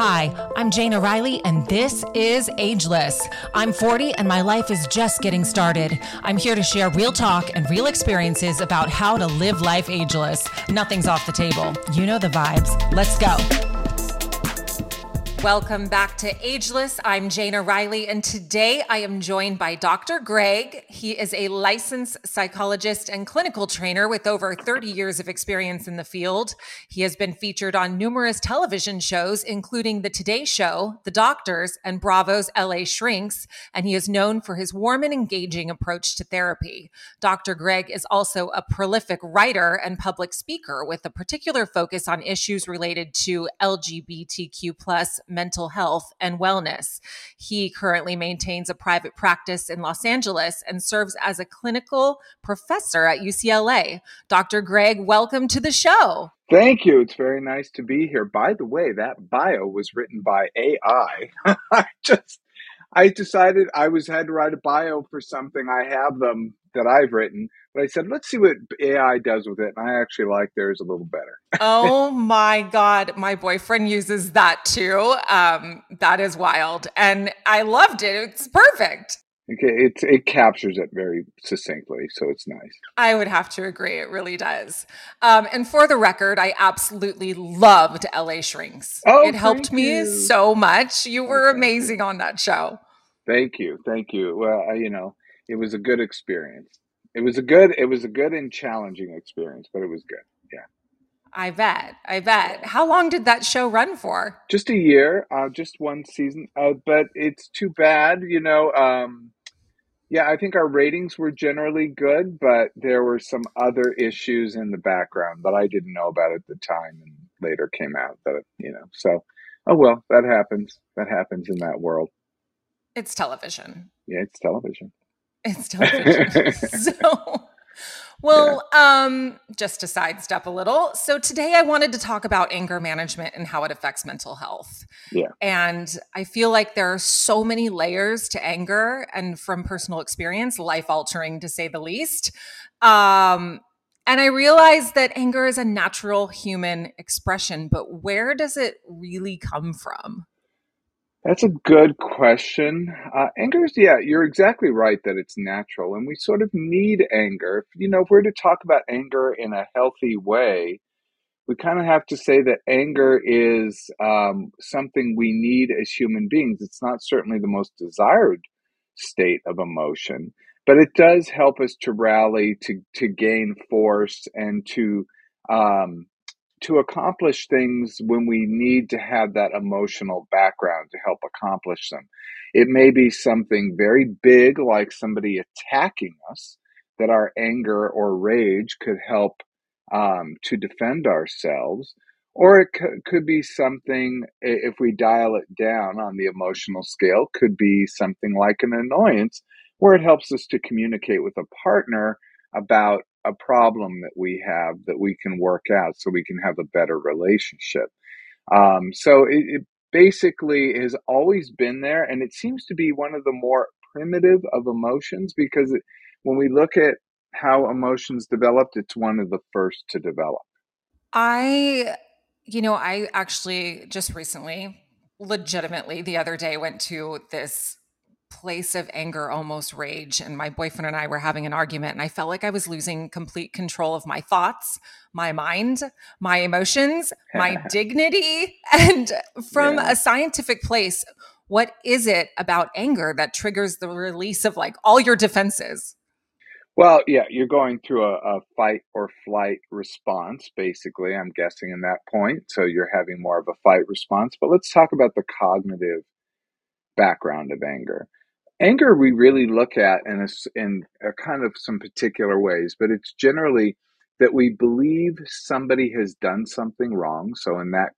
Hi, I'm Jayna Rylee, and this is Ageless. I'm 40 and my life is just getting started. I'm here to share real talk and real experiences about how to live life ageless. Nothing's off the table. You know the vibes. Let's go. Welcome back to Ageless. I'm Jayna Rylee, and today I am joined by Dr. Greg. He is a licensed psychologist and clinical trainer with over 30 years of experience in the field. He has been featured on numerous television shows, including The Today Show, The Doctors, and Bravo's LA Shrinks, and he is known for his warm and engaging approach to therapy. Dr. Greg is also a prolific writer and public speaker with a particular focus on issues related to LGBTQ plus mental health and wellness. He currently maintains a private practice in Los Angeles and serves as a clinical professor at UCLA. Dr. Greg, welcome to the show. Thank you. It's very nice to be here. By the way, that bio was written by AI. I just I decided I was had to write a bio for something. I have them that I've written, but I said, let's see what AI does with it. And I actually like theirs a little better. oh my God. My boyfriend uses that too. Um, that is wild. And I loved it. It's perfect. Okay, it it captures it very succinctly, so it's nice. I would have to agree; it really does. Um, and for the record, I absolutely loved LA Shrinks. Oh, it helped me you. so much. You were Okay. amazing on that show. Thank you, thank you. Well, I, you know, it was a good experience. It was a good, it was a good and challenging experience, but it was good. Yeah, I bet. I bet. How long did that show run for? just a year, uh, just one season, uh, but it's too bad, you know. Um, yeah, I think our ratings were generally good, but there were some other issues in the background that I didn't know about at the time and later came out that, you know, so, oh well, that happens. That happens in that world. It's television. Yeah, it's television. It's television. so, well, um, just to sidestep a little. So today I wanted to talk about anger management and how it affects mental health. Yeah. And I feel like there are so many layers to anger and from personal experience, life altering to say the least. Um, and I realize that anger is a natural human expression, but where does it really come from? That's a good question. Uh, anger is, yeah, you're exactly right that it's natural, and we sort of need anger. You know, if we're to talk about anger in a healthy way, we kind of have to say that anger is um, something we need as human beings. It's not certainly the most desired state of emotion, but it does help us to rally, to to gain force, and to um, to accomplish things when we need to have that emotional background to help accomplish them. It may be something very big, like somebody attacking us, that our anger or rage could help um, to defend ourselves. Or it c- could be something, if we dial it down on the emotional scale, could be something like an annoyance, where it helps us to communicate with a partner about a problem that we have that we can work out so we can have a better relationship. Um, so it, it basically has always been there, and it seems to be one of the more primitive of emotions because it, when we look at how emotions developed, it's one of the first to develop. I, you know, I actually just recently, legitimately, the other day went to this place of anger, almost rage. And my boyfriend and I were having an argument, and I felt like I was losing complete control of my thoughts, my mind, my emotions, my dignity. And from Yeah. a scientific place, what is it about anger that triggers the release of like all your defenses? Well, yeah, you're going through a, a fight or flight response, basically, I'm guessing in that point. So you're having more of a fight response. But let's talk about the cognitive background of anger. Anger, we really look at in a, in a kind of some particular ways, but it's generally that we believe somebody has done something wrong. So, in that,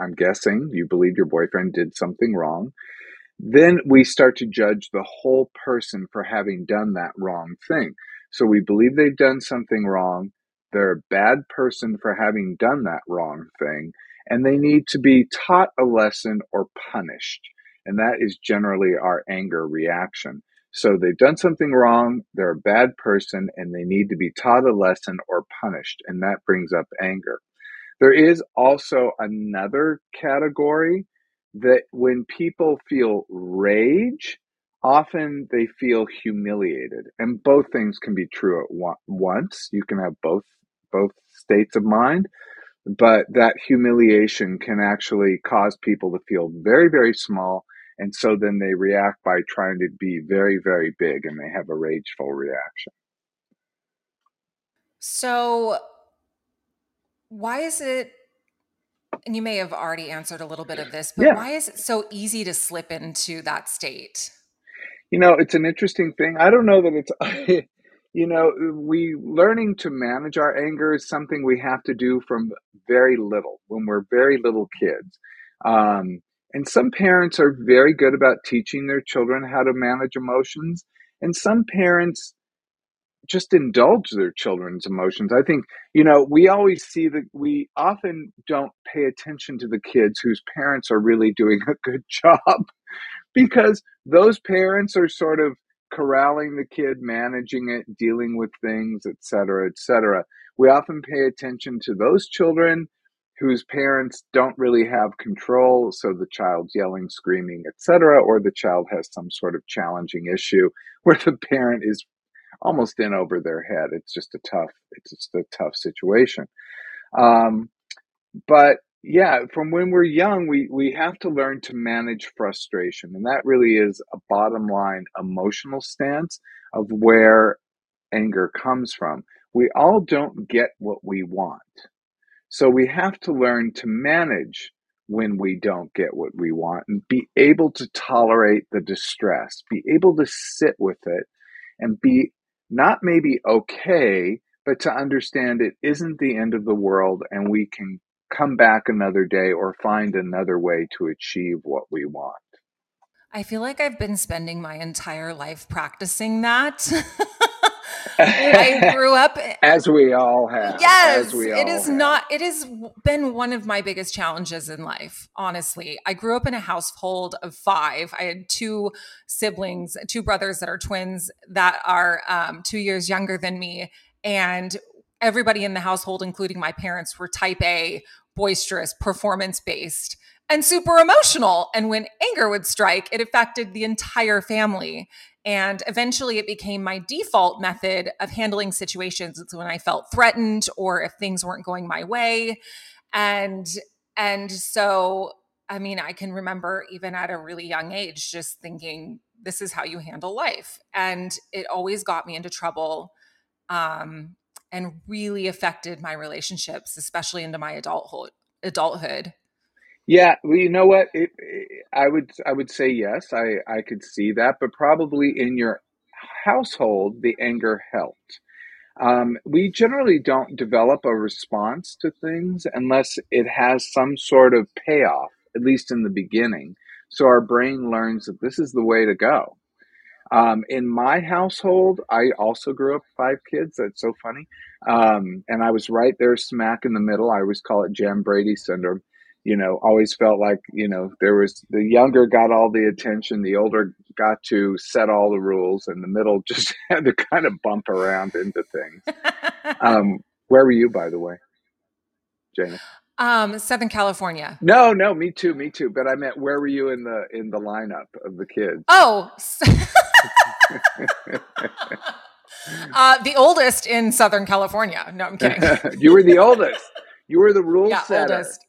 I'm guessing you believe your boyfriend did something wrong. Then we start to judge the whole person for having done that wrong thing. So, we believe they've done something wrong. They're a bad person for having done that wrong thing, and they need to be taught a lesson or punished. And that is generally our anger reaction. So they've done something wrong, they're a bad person, and they need to be taught a lesson or punished. And that brings up anger. There is also another category that when people feel rage, often they feel humiliated. And both things can be true at once. You can have both both states of mind, but that humiliation can actually cause people to feel very very small and so then they react by trying to be very very big and they have a rageful reaction. So why is it and you may have already answered a little bit of this, but Yeah. why is it so easy to slip into that state? You know, it's an interesting thing. I don't know that it's you know, we learning to manage our anger is something we have to do from very little, when we're very little kids. Um, and some parents are very good about teaching their children how to manage emotions, and some parents just indulge their children's emotions. I think, you know, we always see that we often don't pay attention to the kids whose parents are really doing a good job because those parents are sort of corralling the kid, managing it, dealing with things, etc., cetera, et cetera. We often pay attention to those children whose parents don't really have control, so the child's yelling, screaming, etc or the child has some sort of challenging issue where the parent is almost in over their head. It's just a tough, it's just a tough situation. Um, but yeah, from when we're young, we we have to learn to manage frustration, and that really is a bottom line emotional stance of where anger comes from. We all don't get what we want. So we have to learn to manage when we don't get what we want and be able to tolerate the distress, be able to sit with it and be not maybe okay, but to understand it isn't the end of the world and we can come back another day or find another way to achieve what we want. I feel like I've been spending my entire life practicing that. I grew up as we all have. Yes, we it is have. not it has been one of my biggest challenges in life, honestly. I grew up in a household of 5. I had two siblings, two brothers that are twins that are um, 2 years younger than me and everybody in the household including my parents were type A, boisterous, performance based and super emotional. And when anger would strike, it affected the entire family. And eventually it became my default method of handling situations. It's when I felt threatened or if things weren't going my way. And and so I mean, I can remember even at a really young age just thinking this is how you handle life. And it always got me into trouble. Um, and really affected my relationships, especially into my adulthood. Adulthood. Yeah, well, you know what? It, it, I would I would say yes. I I could see that, but probably in your household, the anger helped. Um, we generally don't develop a response to things unless it has some sort of payoff, at least in the beginning. So our brain learns that this is the way to go. Um, in my household, I also grew up five kids. That's so funny. Um, and I was right there smack in the middle. I always call it Jan Brady syndrome you know, always felt like, you know, there was the younger got all the attention, the older got to set all the rules, and the middle just had to kind of bump around into things. um, where were you, by the way, Jayna? Um, Southern California. No, no, me too, me too. But I meant where were you in the in the lineup of the kids? Oh. uh, the oldest in Southern California. No, I'm kidding. you were the oldest. You were the rule yeah, setter. Oldest.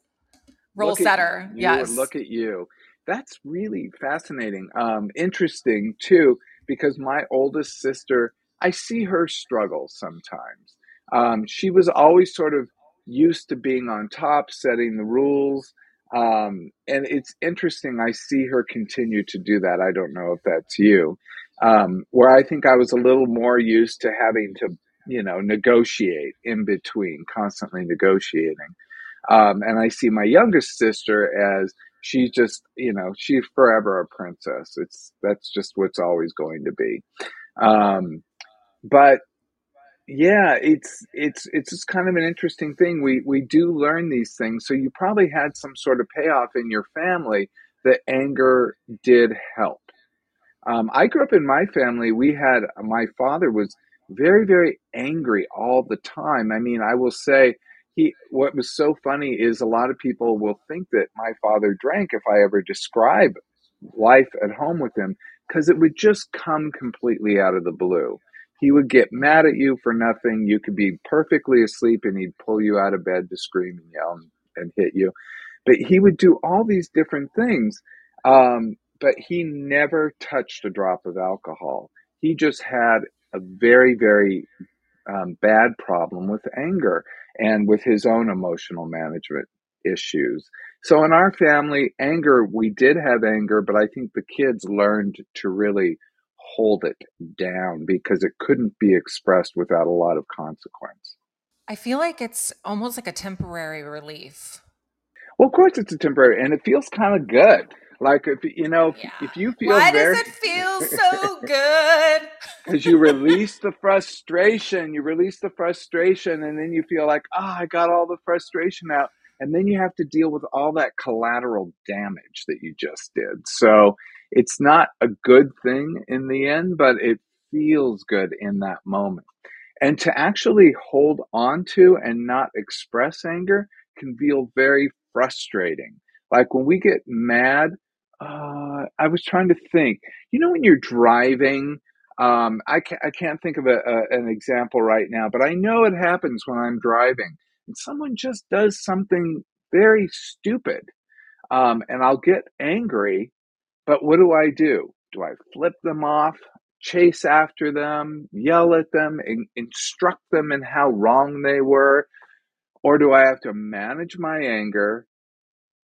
Role look setter. Yes. Look at you. That's really fascinating. Um, interesting too, because my oldest sister, I see her struggle sometimes. Um, she was always sort of used to being on top, setting the rules. Um, and it's interesting. I see her continue to do that. I don't know if that's you. Um, where I think I was a little more used to having to, you know, negotiate in between, constantly negotiating. Um, and I see my youngest sister as she's just, you know, she's forever a princess. It's that's just what's always going to be. Um, but yeah, it's it's it's just kind of an interesting thing. We we do learn these things. So you probably had some sort of payoff in your family that anger did help. Um, I grew up in my family. We had my father was very very angry all the time. I mean, I will say he what was so funny is a lot of people will think that my father drank if I ever describe life at home with him because it would just come completely out of the blue. He would get mad at you for nothing. You could be perfectly asleep and he'd pull you out of bed to scream and yell and, and hit you. But he would do all these different things. Um, but he never touched a drop of alcohol. He just had a very, very um, bad problem with anger and with his own emotional management issues. So in our family, anger, we did have anger, but I think the kids learned to really hold it down because it couldn't be expressed without a lot of consequence. I feel like it's almost like a temporary relief. Well, of course, it's a temporary, and it feels kind of good. Like if you know, yeah. if, you feel why very, does it feel so good? Because you release the frustration, you release the frustration, and then you feel like, oh, I got all the frustration out, and then you have to deal with all that collateral damage that you just did. So it's not a good thing in the end, but it feels good in that moment. And to actually hold on to and not express anger can feel very frustrating. Like when we get mad, uh, I was trying to think, you know, when you're driving, um, I, can't, I can't think of a, a, an example right now, but I know it happens when I'm driving and someone just does something very stupid. Um, and I'll get angry but what do I do? Do I flip them off, chase after them, yell at them, in- instruct them in how wrong they were? Or do I have to manage my anger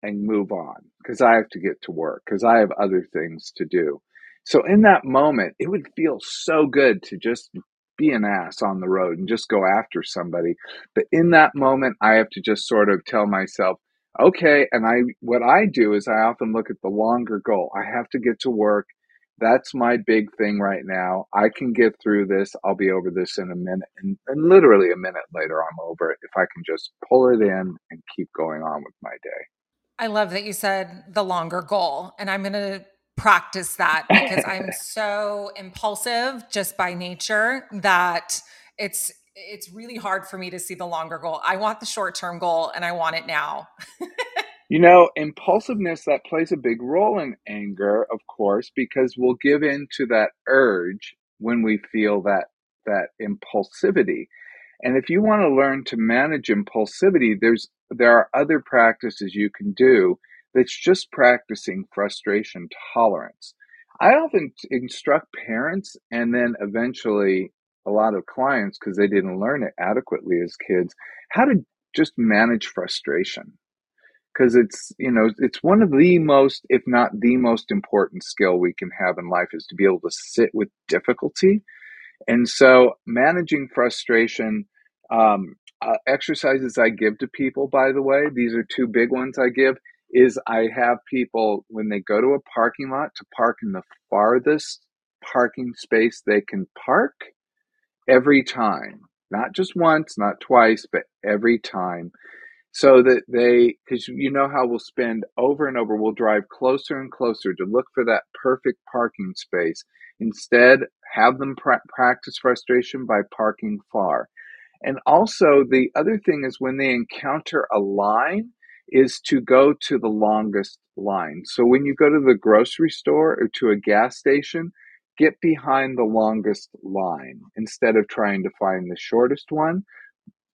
and move on because I have to get to work, because I have other things to do? So in that moment, it would feel so good to just be an ass on the road and just go after somebody. But in that moment, I have to just sort of tell myself, okay and i what i do is i often look at the longer goal. I have to get to work. That's my big thing right now. I can get through this. I'll be over this in a minute. And, and literally a minute later i'm over it if i can just pull it in and keep going on with my day i love that you said the longer goal and i'm going to practice that because i'm so impulsive just by nature that it's it's really hard for me to see the longer goal. I want the short term goal and I want it now. you know, impulsiveness that plays a big role in anger, of course, because we'll give in to that urge when we feel that that impulsivity. And if you want to learn to manage impulsivity, there's there are other practices you can do that's just practicing frustration tolerance. I often instruct parents and then eventually a lot of clients because they didn't learn it adequately as kids how to just manage frustration because it's you know it's one of the most if not the most important skill we can have in life is to be able to sit with difficulty and so managing frustration um, uh, exercises i give to people by the way these are two big ones i give is i have people when they go to a parking lot to park in the farthest parking space they can park every time, not just once, not twice, but every time. So that they, because you know how we'll spend over and over, we'll drive closer and closer to look for that perfect parking space. Instead, have them pra- practice frustration by parking far. And also, the other thing is when they encounter a line, is to go to the longest line. So when you go to the grocery store or to a gas station, get behind the longest line instead of trying to find the shortest one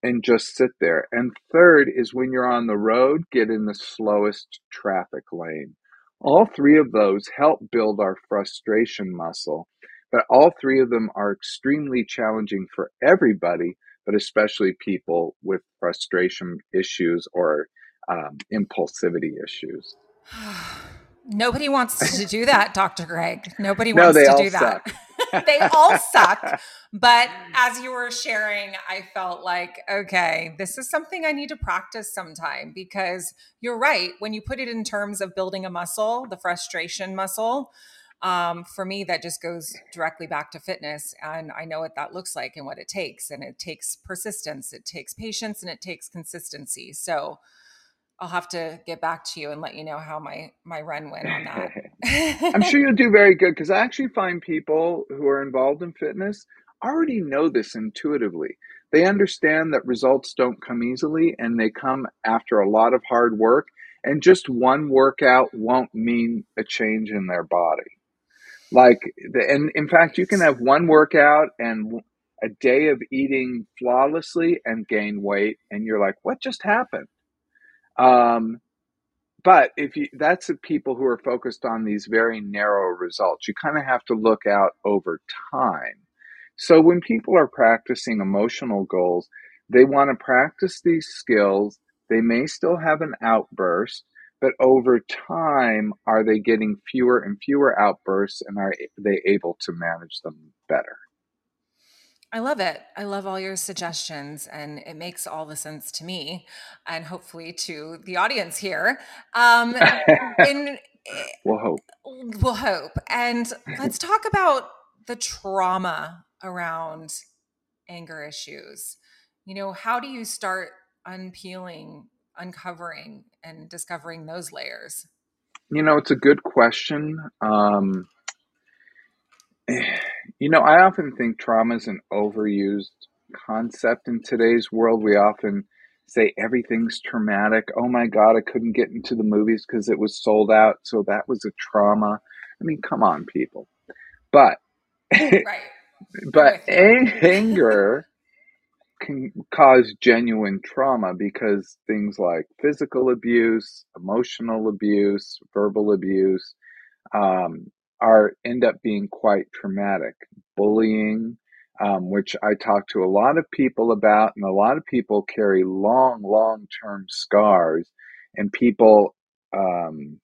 and just sit there. And third is when you're on the road, get in the slowest traffic lane. All three of those help build our frustration muscle, but all three of them are extremely challenging for everybody, but especially people with frustration issues or um, impulsivity issues. Nobody wants to do that, Dr. Greg. Nobody wants no, to do that. they all suck. But as you were sharing, I felt like, okay, this is something I need to practice sometime because you're right. When you put it in terms of building a muscle, the frustration muscle, um, for me, that just goes directly back to fitness. And I know what that looks like and what it takes. And it takes persistence, it takes patience, and it takes consistency. So, I'll have to get back to you and let you know how my my run went on that. I'm sure you'll do very good because I actually find people who are involved in fitness already know this intuitively. They understand that results don't come easily and they come after a lot of hard work. And just one workout won't mean a change in their body. Like, and in fact, you can have one workout and a day of eating flawlessly and gain weight, and you're like, what just happened? Um, but if you that's the people who are focused on these very narrow results, you kind of have to look out over time. So when people are practicing emotional goals, they want to practice these skills. They may still have an outburst, but over time, are they getting fewer and fewer outbursts and are they able to manage them better? I love it. I love all your suggestions, and it makes all the sense to me, and hopefully to the audience here. Um, in, we'll hope. We'll hope. And let's talk about the trauma around anger issues. You know, how do you start unpeeling, uncovering, and discovering those layers? You know, it's a good question. Um, you know, I often think trauma is an overused concept in today's world. We often say everything's traumatic. Oh my God, I couldn't get into the movies because it was sold out. So that was a trauma. I mean, come on, people. But, right. but anger can cause genuine trauma because things like physical abuse, emotional abuse, verbal abuse, um, are end up being quite traumatic. Bullying, um, which I talk to a lot of people about, and a lot of people carry long, long term scars, and people um,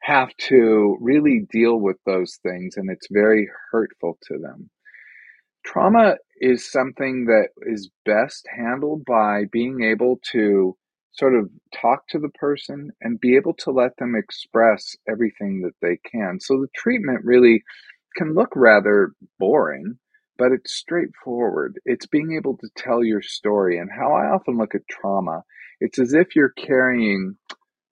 have to really deal with those things, and it's very hurtful to them. Trauma is something that is best handled by being able to sort of talk to the person and be able to let them express everything that they can. So the treatment really can look rather boring, but it's straightforward. It's being able to tell your story. And how I often look at trauma, it's as if you're carrying.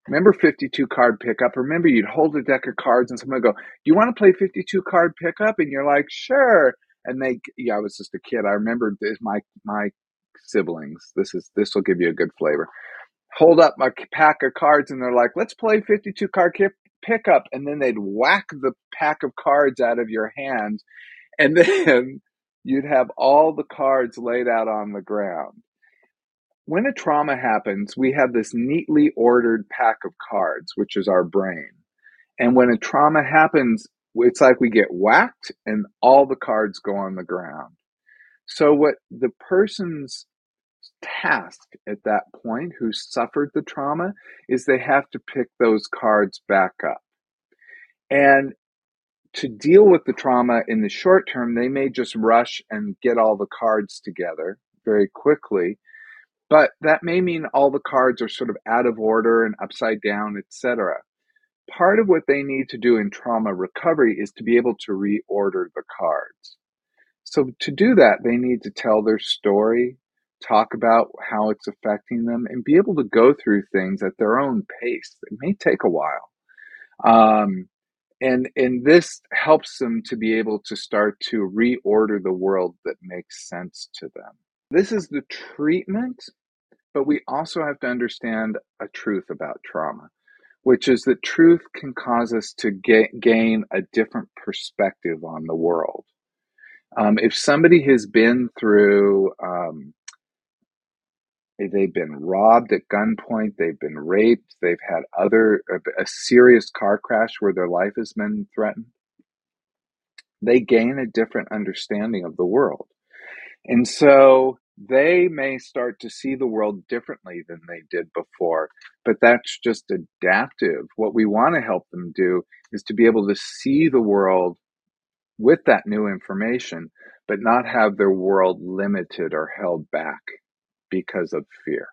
Remember 52 card pickup? Remember you'd hold a deck of cards and someone would go, You want to play 52 card pickup? And you're like, Sure. And they, yeah, I was just a kid. I remember my, my siblings. This is, this will give you a good flavor hold up my pack of cards and they're like, let's play 52 card pickup. And then they'd whack the pack of cards out of your hand. And then you'd have all the cards laid out on the ground. When a trauma happens, we have this neatly ordered pack of cards, which is our brain. And when a trauma happens, it's like we get whacked and all the cards go on the ground. So, what the person's task at that point who suffered the trauma is they have to pick those cards back up. And to deal with the trauma in the short term, they may just rush and get all the cards together very quickly. But that may mean all the cards are sort of out of order and upside down, etc. Part of what they need to do in trauma recovery is to be able to reorder the cards. So, to do that, they need to tell their story, talk about how it's affecting them, and be able to go through things at their own pace. It may take a while. Um, and and this helps them to be able to start to reorder the world that makes sense to them. This is the treatment, but we also have to understand a truth about trauma, which is that truth can cause us to ga- gain a different perspective on the world. Um, if somebody has been through um, They've been robbed at gunpoint. They've been raped. They've had other a serious car crash where their life has been threatened. They gain a different understanding of the world, and so they may start to see the world differently than they did before. But that's just adaptive. What we want to help them do is to be able to see the world with that new information, but not have their world limited or held back because of fear.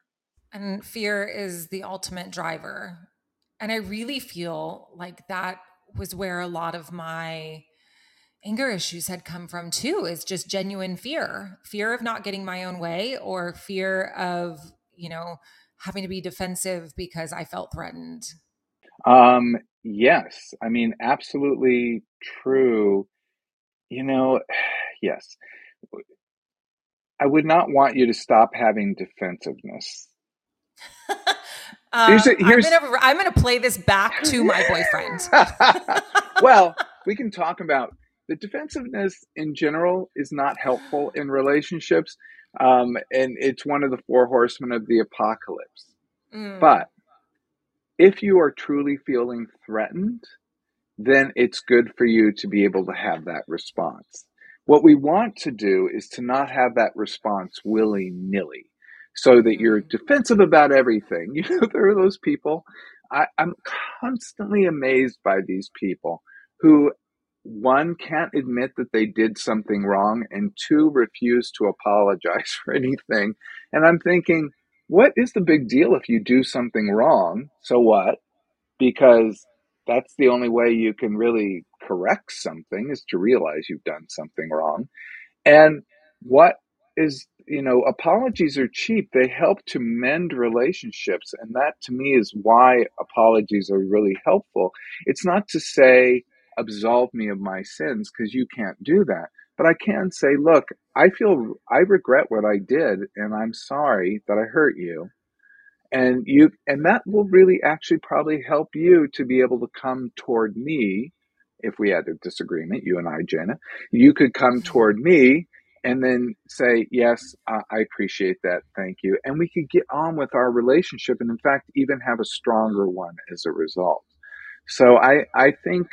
And fear is the ultimate driver. And I really feel like that was where a lot of my anger issues had come from too is just genuine fear. Fear of not getting my own way or fear of you know having to be defensive because i felt threatened. Um yes. I mean absolutely true. You know yes. I would not want you to stop having defensiveness. Uh, here's a, here's... I'm, gonna, I'm gonna play this back to my boyfriend. well, we can talk about the defensiveness in general is not helpful in relationships, um, and it's one of the four horsemen of the apocalypse. Mm. But if you are truly feeling threatened, then it's good for you to be able to have that response. What we want to do is to not have that response willy nilly so that you're mm. defensive about everything. You know, there are those people. I, I'm constantly amazed by these people who, one, can't admit that they did something wrong, and two, refuse to apologize for anything. And I'm thinking, what is the big deal if you do something wrong? So what? Because that's the only way you can really correct something is to realize you've done something wrong. And what is, you know, apologies are cheap. They help to mend relationships. And that to me is why apologies are really helpful. It's not to say, absolve me of my sins, because you can't do that. But I can say, look, I feel, I regret what I did, and I'm sorry that I hurt you and you and that will really actually probably help you to be able to come toward me if we had a disagreement you and i jenna you could come mm-hmm. toward me and then say yes uh, i appreciate that thank you and we could get on with our relationship and in fact even have a stronger one as a result so i i think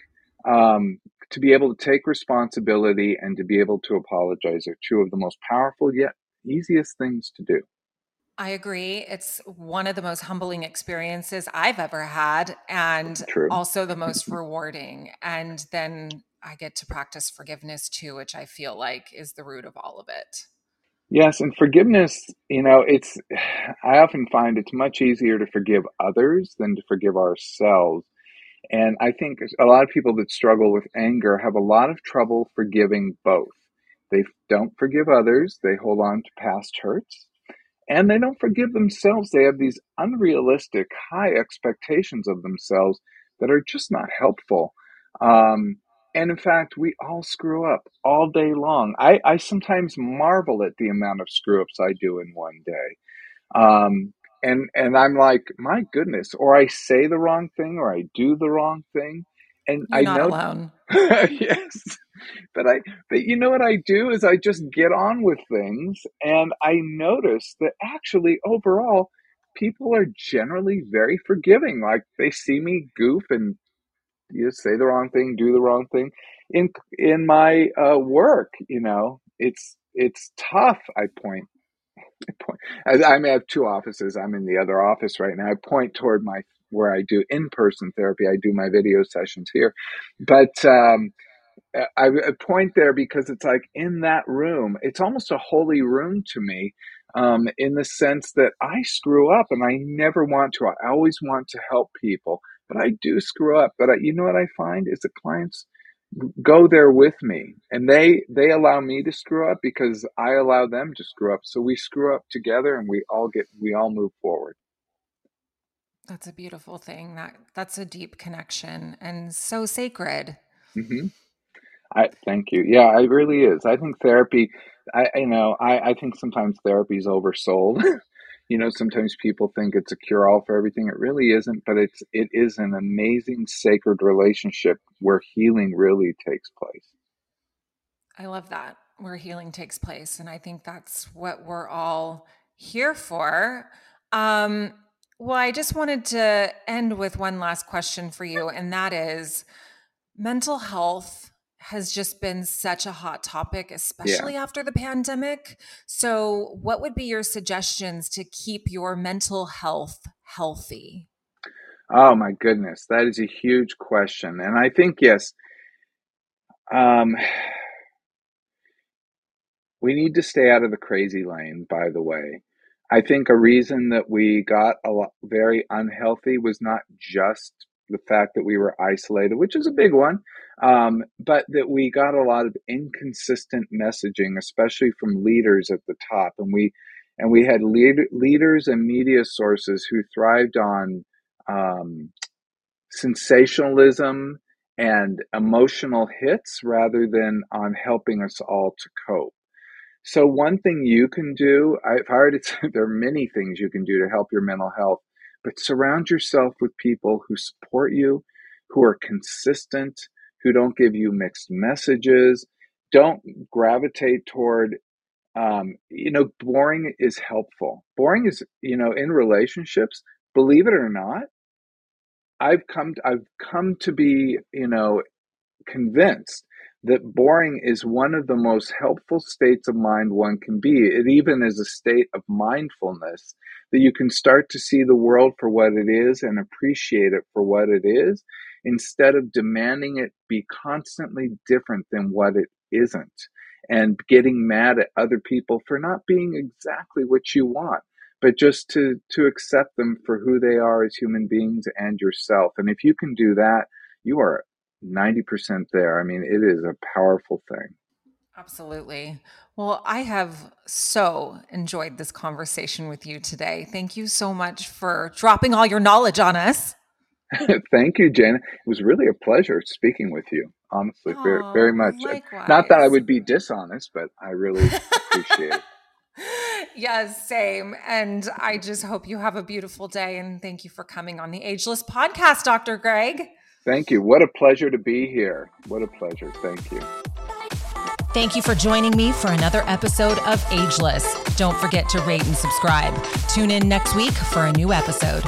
um, to be able to take responsibility and to be able to apologize are two of the most powerful yet easiest things to do I agree. It's one of the most humbling experiences I've ever had, and True. also the most rewarding. And then I get to practice forgiveness too, which I feel like is the root of all of it. Yes, and forgiveness, you know, it's, I often find it's much easier to forgive others than to forgive ourselves. And I think a lot of people that struggle with anger have a lot of trouble forgiving both. They don't forgive others, they hold on to past hurts and they don't forgive themselves. They have these unrealistic, high expectations of themselves that are just not helpful. Um, and in fact, we all screw up all day long. I, I sometimes marvel at the amount of screw ups I do in one day. Um, and and I'm like, my goodness, or I say the wrong thing, or I do the wrong thing, and You're I not know, alone. yes, but I, but you know what I do is I just get on with things, and I notice that actually overall, people are generally very forgiving. Like they see me goof and you say the wrong thing, do the wrong thing. In in my uh, work, you know, it's it's tough. I point I, I have two offices. I'm in the other office right now. I point toward my where I do in person therapy. I do my video sessions here, but um, I, I point there because it's like in that room, it's almost a holy room to me. Um, in the sense that I screw up and I never want to. I always want to help people, but I do screw up. But I, you know what I find is the clients go there with me and they they allow me to screw up because I allow them to screw up. So we screw up together and we all get we all move forward. That's a beautiful thing. That that's a deep connection and so sacred. Mm-hmm. I thank you. Yeah, it really is. I think therapy. I you know I I think sometimes therapy is oversold. you know, sometimes people think it's a cure all for everything. It really isn't. But it's it is an amazing sacred relationship where healing really takes place. I love that where healing takes place, and I think that's what we're all here for. Um, well, I just wanted to end with one last question for you, and that is mental health has just been such a hot topic, especially yeah. after the pandemic. So, what would be your suggestions to keep your mental health healthy? Oh, my goodness. That is a huge question. And I think, yes, um, we need to stay out of the crazy lane, by the way. I think a reason that we got a lot, very unhealthy was not just the fact that we were isolated, which is a big one, um, but that we got a lot of inconsistent messaging, especially from leaders at the top, and we and we had lead, leaders and media sources who thrived on um, sensationalism and emotional hits rather than on helping us all to cope. So, one thing you can do, I've heard it's, there are many things you can do to help your mental health, but surround yourself with people who support you, who are consistent, who don't give you mixed messages. Don't gravitate toward, um, you know, boring is helpful. Boring is, you know, in relationships, believe it or not, I've come, I've come to be, you know, convinced that boring is one of the most helpful states of mind one can be. It even is a state of mindfulness that you can start to see the world for what it is and appreciate it for what it is instead of demanding it be constantly different than what it isn't and getting mad at other people for not being exactly what you want but just to to accept them for who they are as human beings and yourself and if you can do that you are 90% there. I mean, it is a powerful thing. Absolutely. Well, I have so enjoyed this conversation with you today. Thank you so much for dropping all your knowledge on us. Thank you, Jayna. It was really a pleasure speaking with you, honestly, oh, very, very much. Likewise. Not that I would be dishonest, but I really appreciate it. Yes, same. And I just hope you have a beautiful day. And thank you for coming on the Ageless podcast, Dr. Greg. Thank you. What a pleasure to be here. What a pleasure. Thank you. Thank you for joining me for another episode of Ageless. Don't forget to rate and subscribe. Tune in next week for a new episode.